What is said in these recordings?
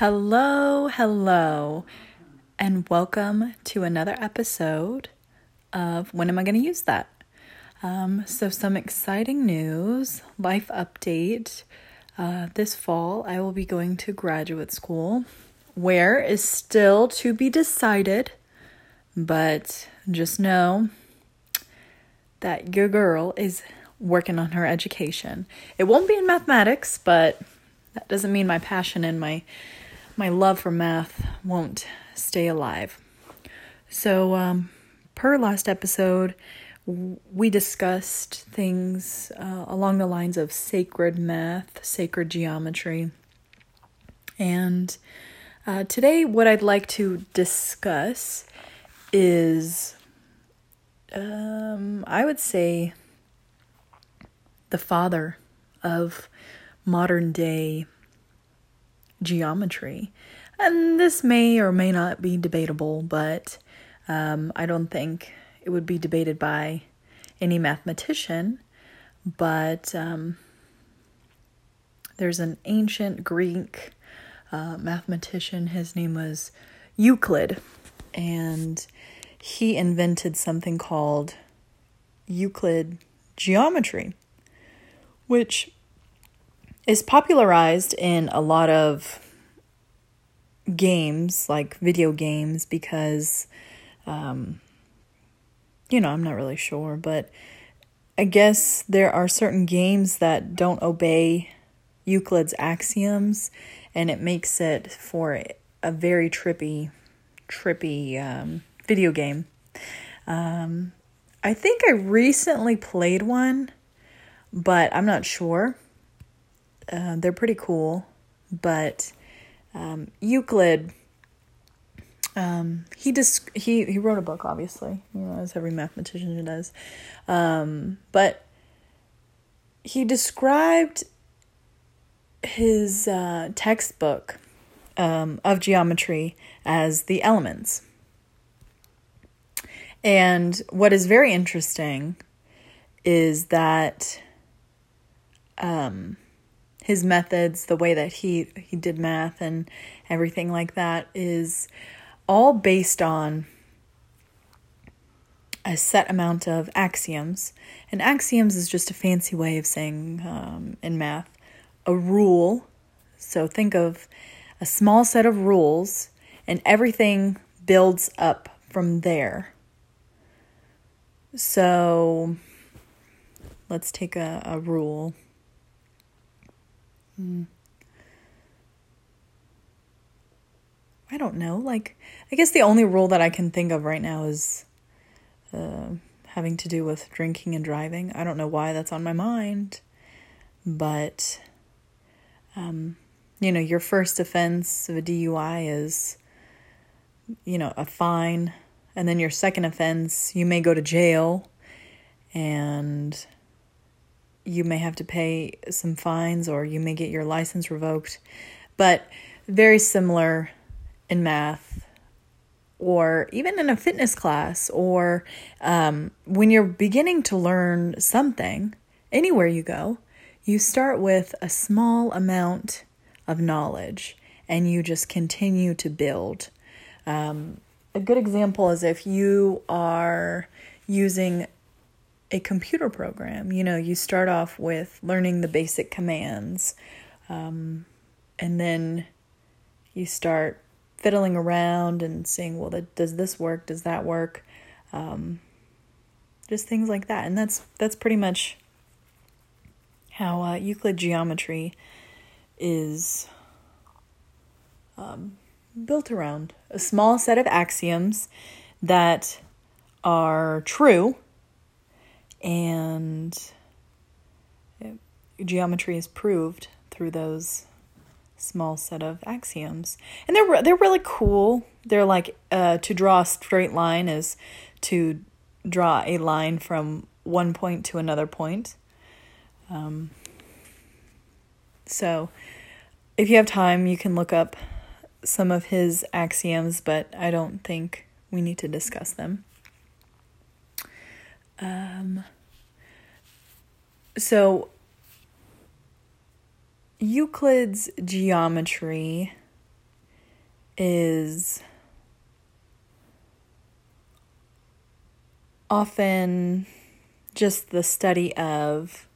Hello, hello, and welcome to another episode of When Am I Going to Use That? Um, so, some exciting news, life update. Uh, this fall, I will be going to graduate school. Where is still to be decided, but just know that your girl is working on her education. It won't be in mathematics, but that doesn't mean my passion and my my love for math won't stay alive. So, um, per last episode, we discussed things uh, along the lines of sacred math, sacred geometry. And uh, today, what I'd like to discuss is, um, I would say, the father of modern day geometry. And this may or may not be debatable, but um, I don't think it would be debated by any mathematician. But um, there's an ancient Greek uh, mathematician, his name was Euclid, and he invented something called Euclid geometry, which is popularized in a lot of games, like video games, because, um, you know, I'm not really sure, but I guess there are certain games that don't obey Euclid's axioms, and it makes it for a very trippy, trippy um, video game. Um, I think I recently played one, but I'm not sure. Uh, they're pretty cool, but um, Euclid. Um, he just he he wrote a book, obviously, you know, as every mathematician does. Um, but he described his uh, textbook um, of geometry as the elements. And what is very interesting is that um, his methods, the way that he he did math and everything like that is all based on a set amount of axioms. And axioms is just a fancy way of saying um, in math a rule. So think of a small set of rules, and everything builds up from there. So let's take a, a rule. Hmm. I don't know. Like, I guess the only rule that I can think of right now is uh, having to do with drinking and driving. I don't know why that's on my mind, but, um, you know, your first offense of a DUI is, you know, a fine. And then your second offense, you may go to jail and you may have to pay some fines or you may get your license revoked. But very similar in math or even in a fitness class or um, when you're beginning to learn something, anywhere you go, you start with a small amount of knowledge and you just continue to build. Um, a good example is if you are using a computer program. You know, you start off with learning the basic commands, um, and then you start fiddling around and saying, well, that, does this work? Does that work? Um, just things like that. And that's that's pretty much how uh, Euclid geometry is um, built around a small set of axioms that are true and geometry is proved through those small set of axioms. And they're they're really cool. They're like uh, to draw a straight line is to draw a line from one point to another point. Um, so if you have time you can look up some of his axioms but i don't think we need to discuss them um, so, Euclid's geometry is often just the study of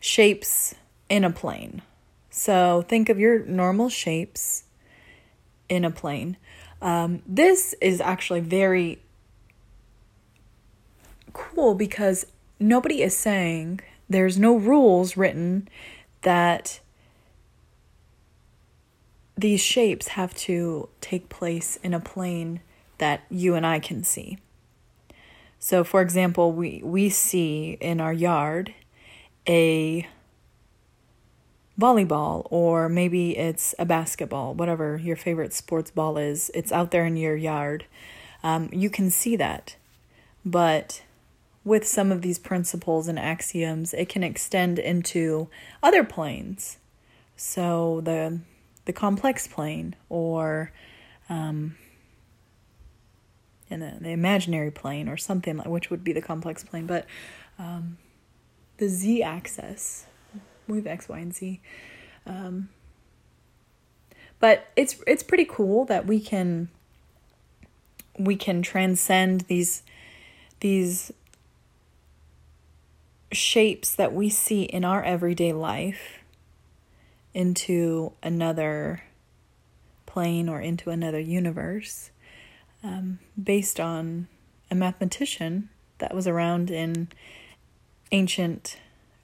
shapes in a plane. So think of your normal shapes in a plane. Um, this is actually very cool because nobody is saying there's no rules written that these shapes have to take place in a plane that you and I can see. So, for example, we, we see in our yard a volleyball, or maybe it's a basketball, whatever your favorite sports ball is. It's out there in your yard. Um, you can see that. But with some of these principles and axioms, it can extend into other planes. So the the complex plane, or um, in the, the imaginary plane or something like which would be the complex plane but um, the z axis we have x y and z um, but it's it's pretty cool that we can we can transcend these these shapes that we see in our everyday life into another plane or into another universe um, based on a mathematician that was around in ancient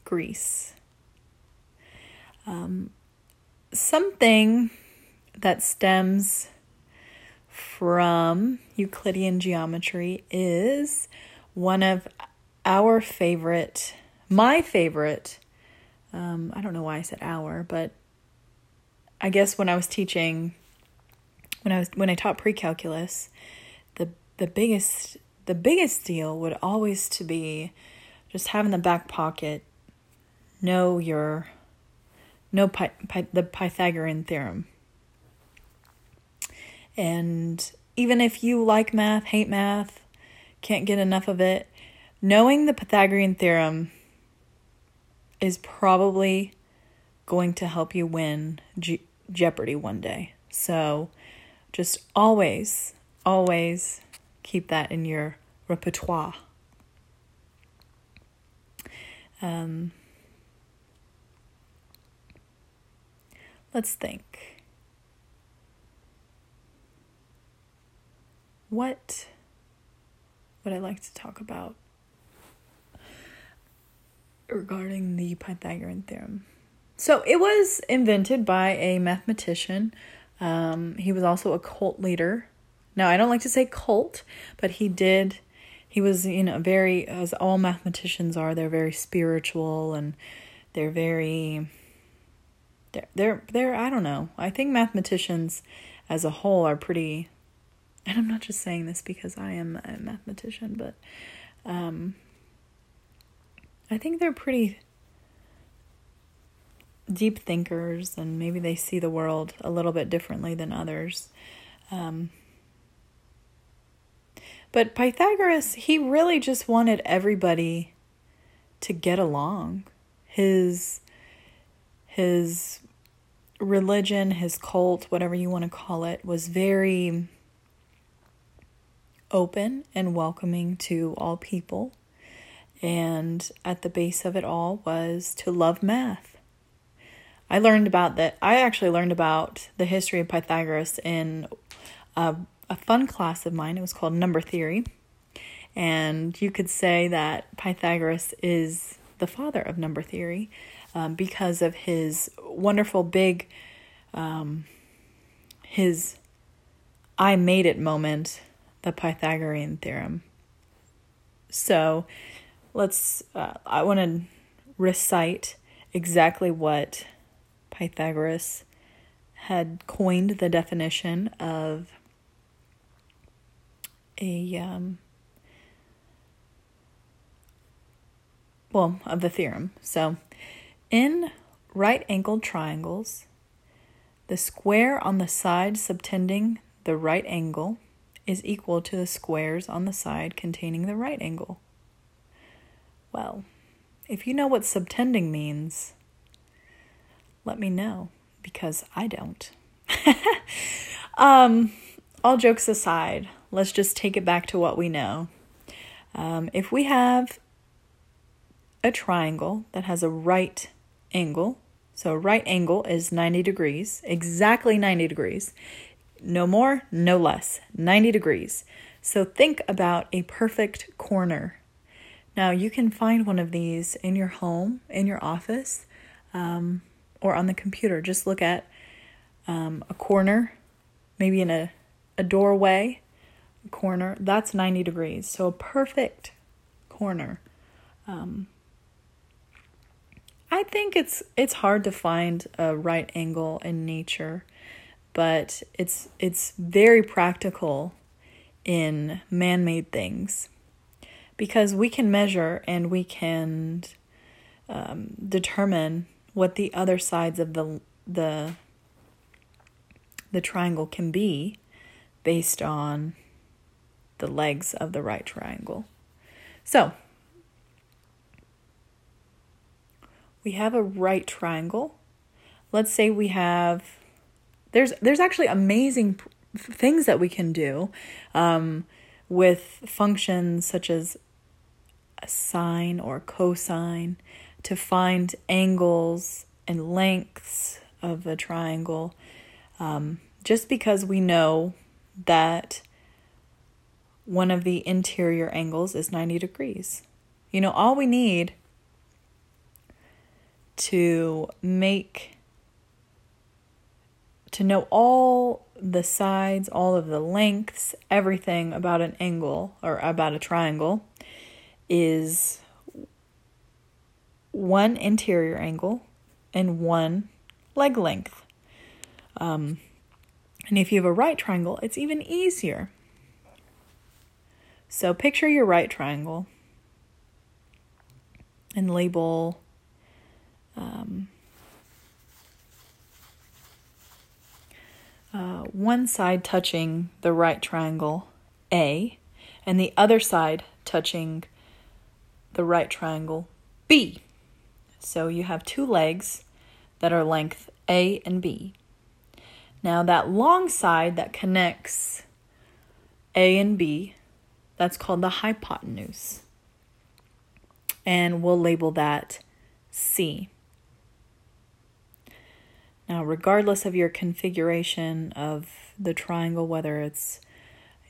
Greece. Um, something that stems from Euclidean geometry is one of our favorite, my favorite. Um, I don't know why I said our, but I guess when I was teaching when I was when I taught pre-calculus, the the biggest the biggest deal would always to be just have in the back pocket know your know pi, pi, the Pythagorean theorem. And even if you like math, hate math, can't get enough of it, knowing the Pythagorean theorem is probably going to help you win G- Jeopardy one day. So just always, always keep that in your repertoire. Um, let's think. What would I like to talk about regarding the Pythagorean theorem? So it was invented by a mathematician um, he was also a cult leader. Now, I don't like to say cult, but he did. He was, you know, very, as all mathematicians are, they're very spiritual and they're very. They're, they're, they're, I don't know. I think mathematicians as a whole are pretty. And I'm not just saying this because I am a mathematician, but um, I think they're pretty deep thinkers and maybe they see the world a little bit differently than others. Um, but Pythagoras, he really just wanted everybody to get along. His his religion, his cult, whatever you want to call it, was very open and welcoming to all people. And at the base of it all was to love math. I learned about that. I actually learned about the history of Pythagoras in a, a fun class of mine. It was called Number Theory. And you could say that Pythagoras is the father of number theory um, because of his wonderful big, um, his I made it moment, the Pythagorean theorem. So let's, uh, I want to recite exactly what Pythagoras had coined the definition of a um, well of the theorem. So, in right angled triangles, the square on the side subtending the right angle is equal to the squares on the side containing the right angle. Well, if you know what subtending means, let me know because I don't. Um, all jokes aside, let's just take it back to what we know. Um, if we have a triangle that has a right angle, so a right angle is 90 degrees, exactly 90 degrees. No more, no less, 90 degrees. So think about a perfect corner. Now you can find one of these in your home, in your office, um, or on the computer. Just look at um, a corner, maybe in a, a doorway a corner. That's 90 degrees. So a perfect corner. Um, I think it's it's hard to find a right angle in nature, but it's it's very practical in man-made things because we can measure and we can um, determine what the other sides of the the the triangle can be based on the legs of the right triangle. So, we have a right triangle. Let's say we have there's there's actually amazing things that we can do um, with functions such as sine or cosine to find angles and lengths of a triangle um, just because we know that one of the interior angles is 90 degrees. You know, all we need to make to know all the sides, all of the lengths, everything about an angle or about a triangle is one interior angle and one leg length. Um, and if you have a right triangle, it's even easier. So picture your right triangle and label um, uh, one side touching the right triangle A and the other side touching the right triangle B. So you have two legs that are length A and B. Now, that long side that connects A and B, that's called the hypotenuse. And we'll label that C. Now, regardless of your configuration of the triangle, whether it's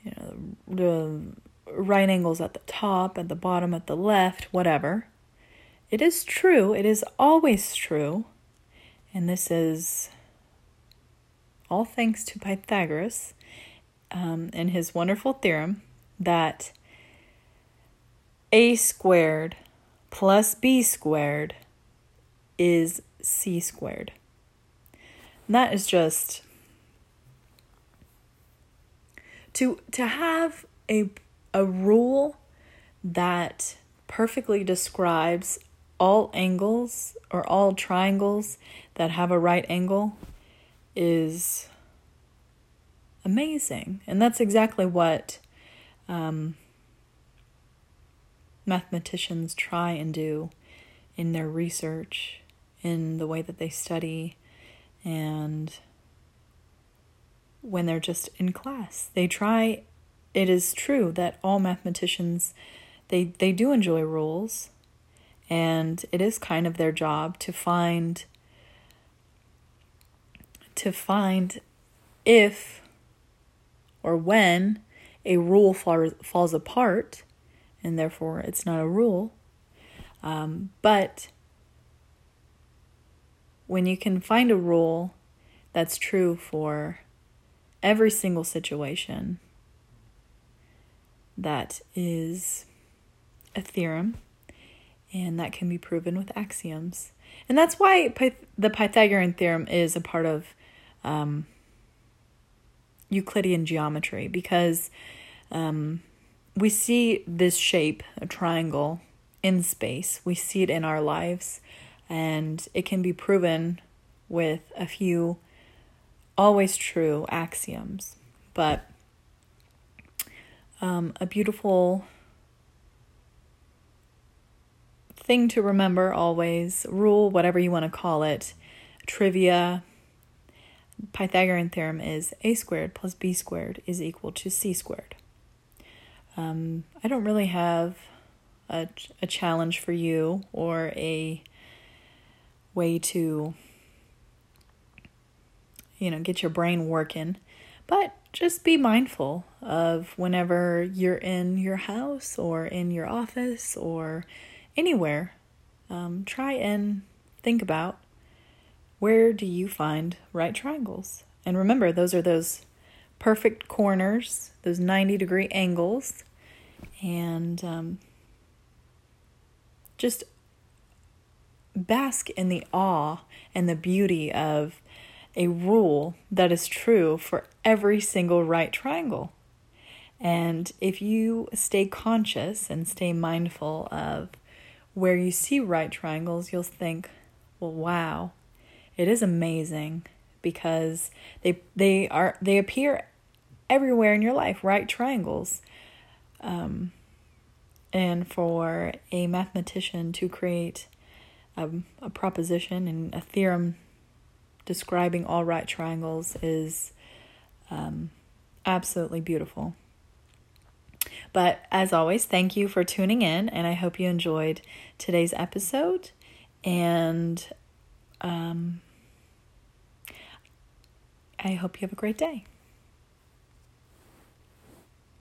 you know the right angles at the top, at the bottom, at the left, whatever, it is true, it is always true, and this is all thanks to Pythagoras um, and his wonderful theorem that a squared plus b squared is c squared. And that is just to to have a a rule that perfectly describes all angles or all triangles that have a right angle is amazing. And that's exactly what um, mathematicians try and do in their research, in the way that they study, and when they're just in class. They try it is true that all mathematicians they they do enjoy rules and it is kind of their job to find to find if or when a rule fall, falls apart and therefore it's not a rule um, but when you can find a rule that's true for every single situation, that is a theorem, and that can be proven with axioms. And that's why Pyth- the Pythagorean theorem is a part of um, Euclidean geometry because um, we see this shape, a triangle, in space. We see it in our lives and it can be proven with a few always true axioms. But um, a beautiful thing to remember always, rule, whatever you want to call it, trivia, Pythagorean theorem is a squared plus b squared is equal to c squared. Um, I don't really have a, a challenge for you or a way to, you know, get your brain working, but just be mindful of whenever you're in your house or in your office or anywhere. Um, try and think about where do you find right triangles? And remember, those are those perfect corners, those 90 degree angles, and um, just bask in the awe and the beauty of a rule that is true for every single right triangle. And if you stay conscious and stay mindful of where you see right triangles, you'll think, well, wow, it is amazing because they they are they appear everywhere in your life, right triangles. Um, and for a mathematician to create a, a proposition and a theorem describing all right triangles is um, absolutely beautiful. But as always, thank you for tuning in, and I hope you enjoyed today's episode. And um, I hope you have a great day.